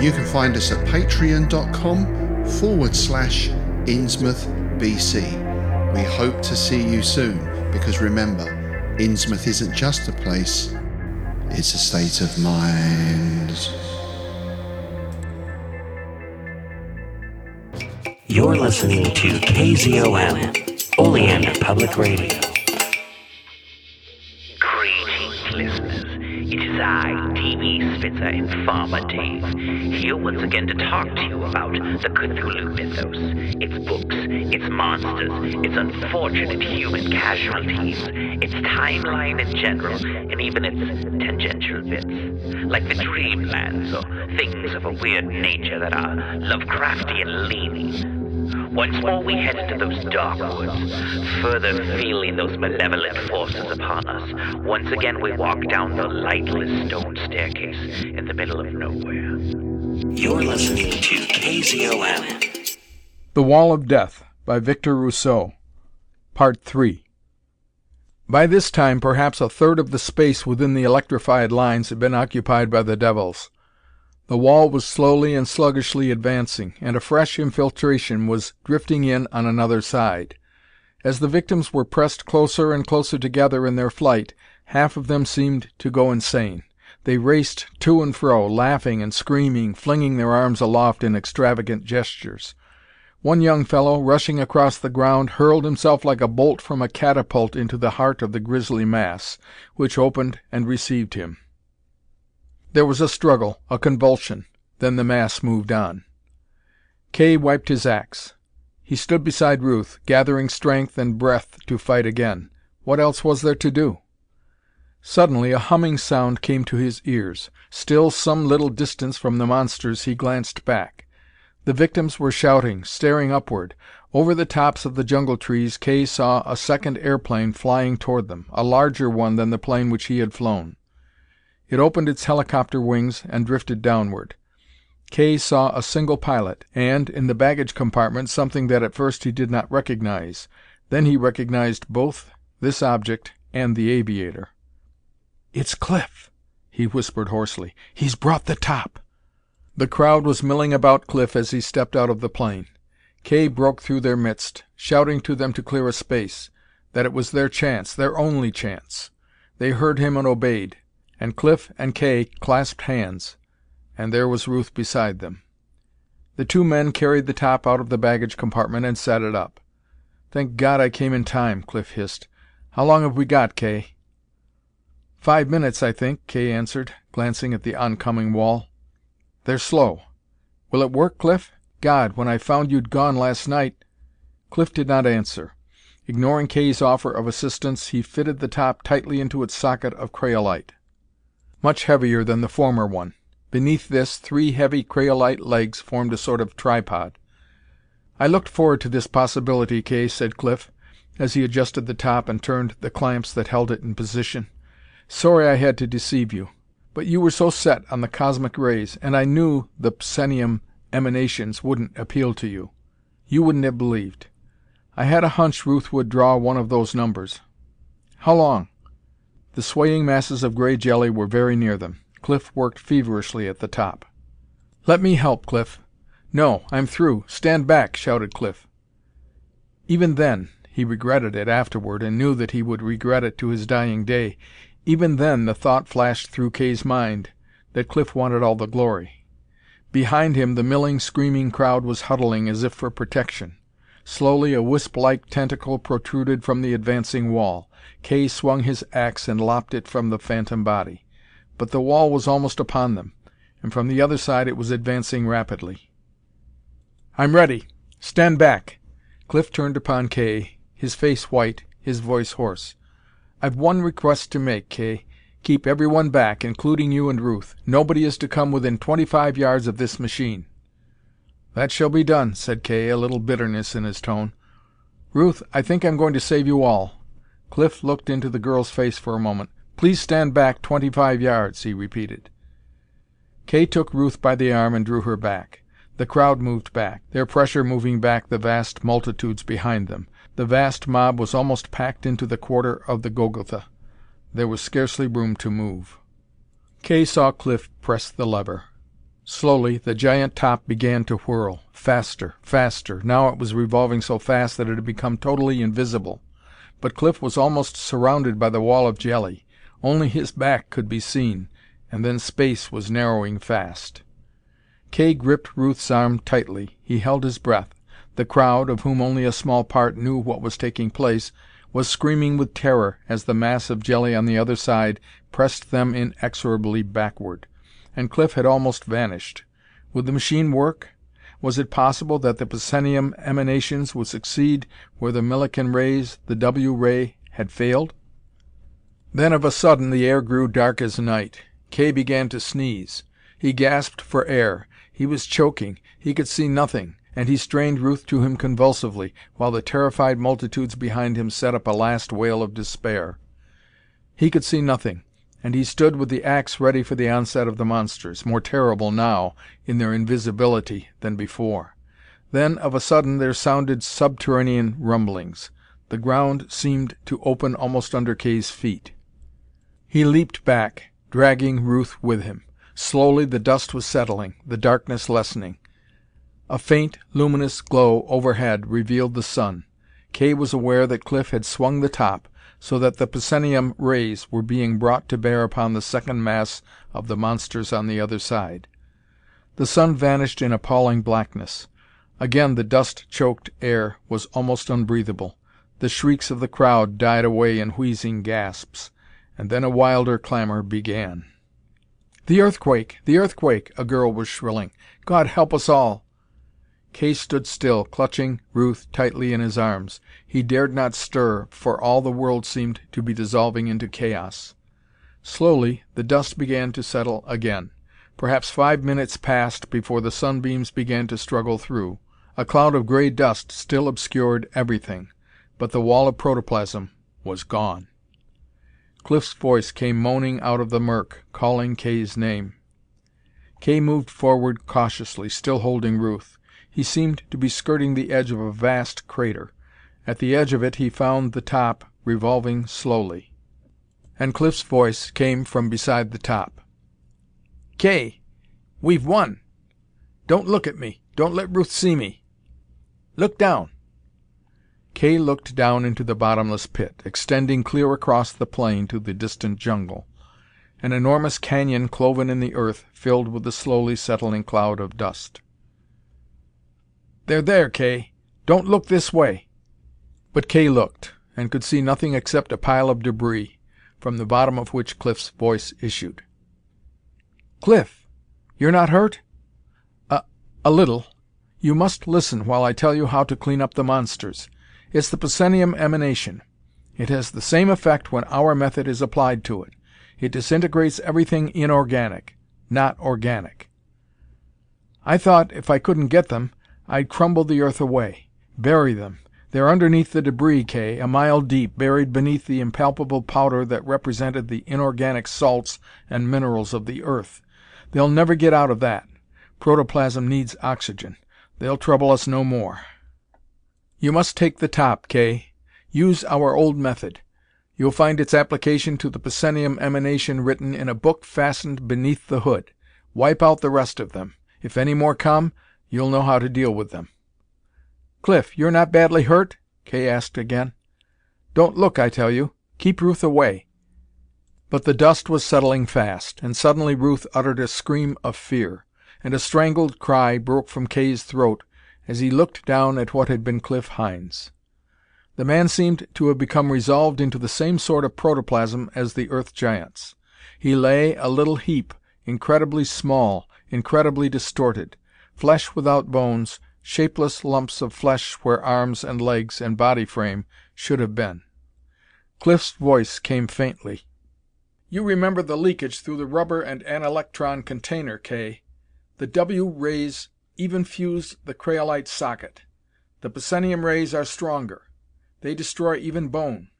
You can find us at patreon.com forward slash Innsmouth BC. We hope to see you soon because remember, Innsmouth isn't just a place, it's a state of mind. You're listening to KZOM, Oleander Public Radio. Spitzer and here once again to talk to you about the Cthulhu mythos, its books, its monsters, its unfortunate human casualties, its timeline in general, and even its tangential bits, like the dreamlands or things of a weird nature that are Lovecraftian leaning. Once more we head into those dark woods, further feeling those malevolent forces upon us. Once again we walk down the lightless stone staircase in the middle of nowhere. You're listening to KZOM. The Wall of Death by Victor Rousseau Part 3 By this time perhaps a third of the space within the electrified lines had been occupied by the devils. The wall was slowly and sluggishly advancing, and a fresh infiltration was drifting in on another side. As the victims were pressed closer and closer together in their flight, half of them seemed to go insane. They raced to and fro, laughing and screaming, flinging their arms aloft in extravagant gestures. One young fellow, rushing across the ground, hurled himself like a bolt from a catapult into the heart of the grisly mass, which opened and received him. There was a struggle, a convulsion, then the mass moved on. Kay wiped his axe. He stood beside Ruth, gathering strength and breath to fight again. What else was there to do? Suddenly a humming sound came to his ears. Still some little distance from the monsters, he glanced back. The victims were shouting, staring upward. Over the tops of the jungle trees Kay saw a second airplane flying toward them, a larger one than the plane which he had flown. It opened its helicopter wings and drifted downward. Kay saw a single pilot, and, in the baggage compartment, something that at first he did not recognize. Then he recognized both this object and the aviator. "It's Cliff!" he whispered hoarsely. "He's brought the top!" The crowd was milling about Cliff as he stepped out of the plane. Kay broke through their midst, shouting to them to clear a space that it was their chance, their only chance. They heard him and obeyed and Cliff and Kay clasped hands, and there was Ruth beside them. The two men carried the top out of the baggage compartment and set it up. "Thank God I came in time!" Cliff hissed. "How long have we got, Kay?" "Five minutes, I think," Kay answered, glancing at the oncoming wall. "They're slow. Will it work, Cliff? God, when I found you'd gone last night Cliff did not answer. Ignoring Kay's offer of assistance, he fitted the top tightly into its socket of craolite much heavier than the former one. Beneath this, three heavy craolite legs formed a sort of tripod. "I looked forward to this possibility, Kay," said Cliff, as he adjusted the top and turned the clamps that held it in position. "Sorry I had to deceive you. But you were so set on the cosmic rays, and I knew the psenium emanations wouldn't appeal to you. You wouldn't have believed. I had a hunch Ruth would draw one of those numbers. How long?" The swaying masses of gray jelly were very near them. Cliff worked feverishly at the top. "Let me help, Cliff." "No, I'm through. Stand back!" shouted Cliff. Even then he regretted it afterward, and knew that he would regret it to his dying day even then the thought flashed through Kay's mind that Cliff wanted all the glory. Behind him the milling, screaming crowd was huddling as if for protection. Slowly a wisp like tentacle protruded from the advancing wall. Kay swung his ax and lopped it from the phantom body. But the wall was almost upon them, and from the other side it was advancing rapidly. "I'm ready! Stand back!" Cliff turned upon Kay, his face white, his voice hoarse. "I've one request to make, Kay. Keep everyone back, including you and Ruth. Nobody is to come within twenty five yards of this machine." "That shall be done," said Kay, a little bitterness in his tone. "Ruth, I think I'm going to save you all." Cliff looked into the girl's face for a moment. "Please stand back twenty five yards," he repeated. Kay took Ruth by the arm and drew her back. The crowd moved back, their pressure moving back the vast multitudes behind them. The vast mob was almost packed into the quarter of the Golgotha. There was scarcely room to move. Kay saw Cliff press the lever. Slowly the giant top began to whirl. Faster, faster. Now it was revolving so fast that it had become totally invisible. But Cliff was almost surrounded by the wall of jelly. Only his back could be seen, and then space was narrowing fast. Kay gripped Ruth's arm tightly. He held his breath. The crowd, of whom only a small part knew what was taking place, was screaming with terror as the mass of jelly on the other side pressed them inexorably backward. And Cliff had almost vanished. Would the machine work? Was it possible that the psenium emanations would succeed where the Millikan rays, the W ray, had failed? Then of a sudden the air grew dark as night. Kay began to sneeze. He gasped for air. He was choking. He could see nothing and he strained Ruth to him convulsively, while the terrified multitudes behind him set up a last wail of despair. He could see nothing, and he stood with the ax ready for the onset of the monsters, more terrible now, in their invisibility, than before. Then, of a sudden, there sounded subterranean rumblings. The ground seemed to open almost under Kay's feet. He leaped back, dragging Ruth with him. Slowly the dust was settling, the darkness lessening. A faint, luminous glow overhead revealed the sun. Kay was aware that Cliff had swung the top, so that the psenium rays were being brought to bear upon the second mass of the monsters on the other side. The sun vanished in appalling blackness. Again the dust choked air was almost unbreathable. The shrieks of the crowd died away in wheezing gasps, and then a wilder clamor began. "The earthquake! The earthquake!" a girl was shrilling. "God help us all!" Kay stood still, clutching Ruth tightly in his arms. He dared not stir, for all the world seemed to be dissolving into chaos. Slowly the dust began to settle again. Perhaps five minutes passed before the sunbeams began to struggle through. A cloud of gray dust still obscured everything, but the wall of protoplasm was gone. Cliff's voice came moaning out of the murk, calling Kay's name. Kay moved forward cautiously, still holding Ruth. He seemed to be skirting the edge of a vast crater. At the edge of it he found the top revolving slowly. And Cliff's voice came from beside the top. "Kay! We've won! Don't look at me! Don't let Ruth see me! Look down!" Kay looked down into the bottomless pit, extending clear across the plain to the distant jungle. An enormous canyon cloven in the earth, filled with the slowly settling cloud of dust. "They're there, Kay! Don't look this way!" But Kay looked, and could see nothing except a pile of debris, from the bottom of which Cliff's voice issued. "Cliff! You're not hurt?" "A a little. You must listen while I tell you how to clean up the monsters. It's the psenium emanation. It has the same effect when our method is applied to it. It disintegrates everything inorganic not organic. I thought, if I couldn't get them, I'd crumble the earth away. Bury them. They're underneath the debris, Kay, a mile deep, buried beneath the impalpable powder that represented the inorganic salts and minerals of the earth. They'll never get out of that. Protoplasm needs oxygen. They'll trouble us no more. You must take the top, Kay. Use our old method. You'll find its application to the psenium emanation written in a book fastened beneath the hood. Wipe out the rest of them. If any more come, You'll know how to deal with them." "Cliff, you're not badly hurt?" Kay asked again. "Don't look, I tell you. Keep Ruth away." But the dust was settling fast, and suddenly Ruth uttered a scream of fear. and a strangled cry broke from Kay's throat as he looked down at what had been Cliff Hynes. The man seemed to have become resolved into the same sort of protoplasm as the Earth Giants. He lay, a little heap, incredibly small, incredibly distorted. Flesh without bones, shapeless lumps of flesh where arms and legs and body frame should have been. Cliff's voice came faintly. "You remember the leakage through the rubber and analektron container, Kay. The W rays even fused the craolite socket. The psenium rays are stronger. They destroy even bone.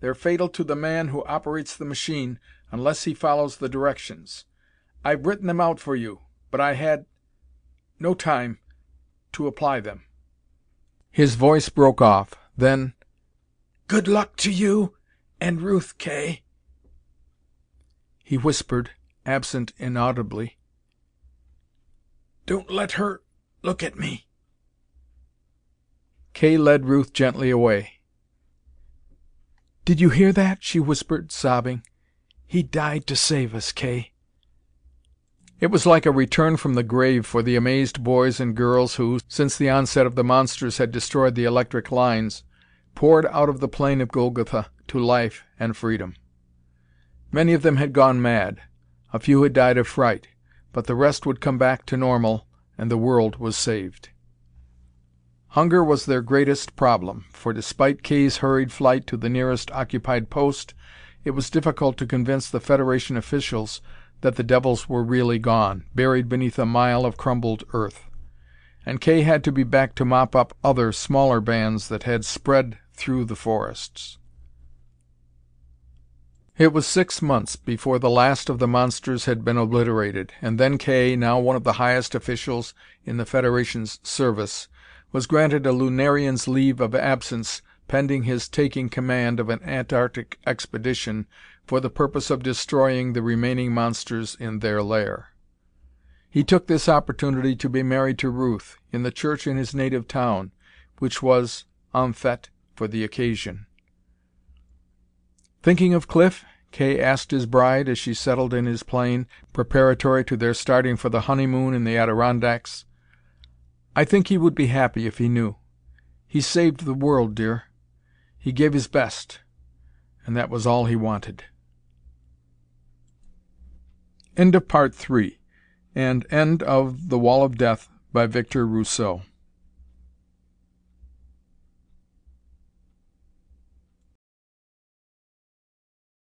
They're fatal to the man who operates the machine unless he follows the directions. I've written them out for you, but I had no time to apply them." His voice broke off. Then, "Good luck to you and Ruth, Kay." He whispered, absent inaudibly, "Don't let her look at me." Kay led Ruth gently away. "Did you hear that?" she whispered, sobbing. "He died to save us, Kay." It was like a return from the grave for the amazed boys and girls who, since the onset of the monsters had destroyed the electric lines, poured out of the plain of Golgotha to life and freedom. Many of them had gone mad. A few had died of fright, but the rest would come back to normal and the world was saved. Hunger was their greatest problem, for despite Kay's hurried flight to the nearest occupied post, it was difficult to convince the Federation officials that the devils were really gone, buried beneath a mile of crumbled earth. And Kay had to be back to mop up other, smaller bands that had spread through the forests. It was six months before the last of the monsters had been obliterated, and then Kay, now one of the highest officials in the Federation's service, was granted a Lunarian's leave of absence pending his taking command of an Antarctic expedition for the purpose of destroying the remaining monsters in their lair. He took this opportunity to be married to Ruth, in the church in his native town, which was en fete for the occasion. "Thinking of Cliff?" Kay asked his bride as she settled in his plane, preparatory to their starting for the honeymoon in the Adirondacks. "I think he would be happy if he knew. He saved the world, dear. He gave his best, and that was all he wanted." End of Part Three, and end of The Wall of Death by Victor Rousseau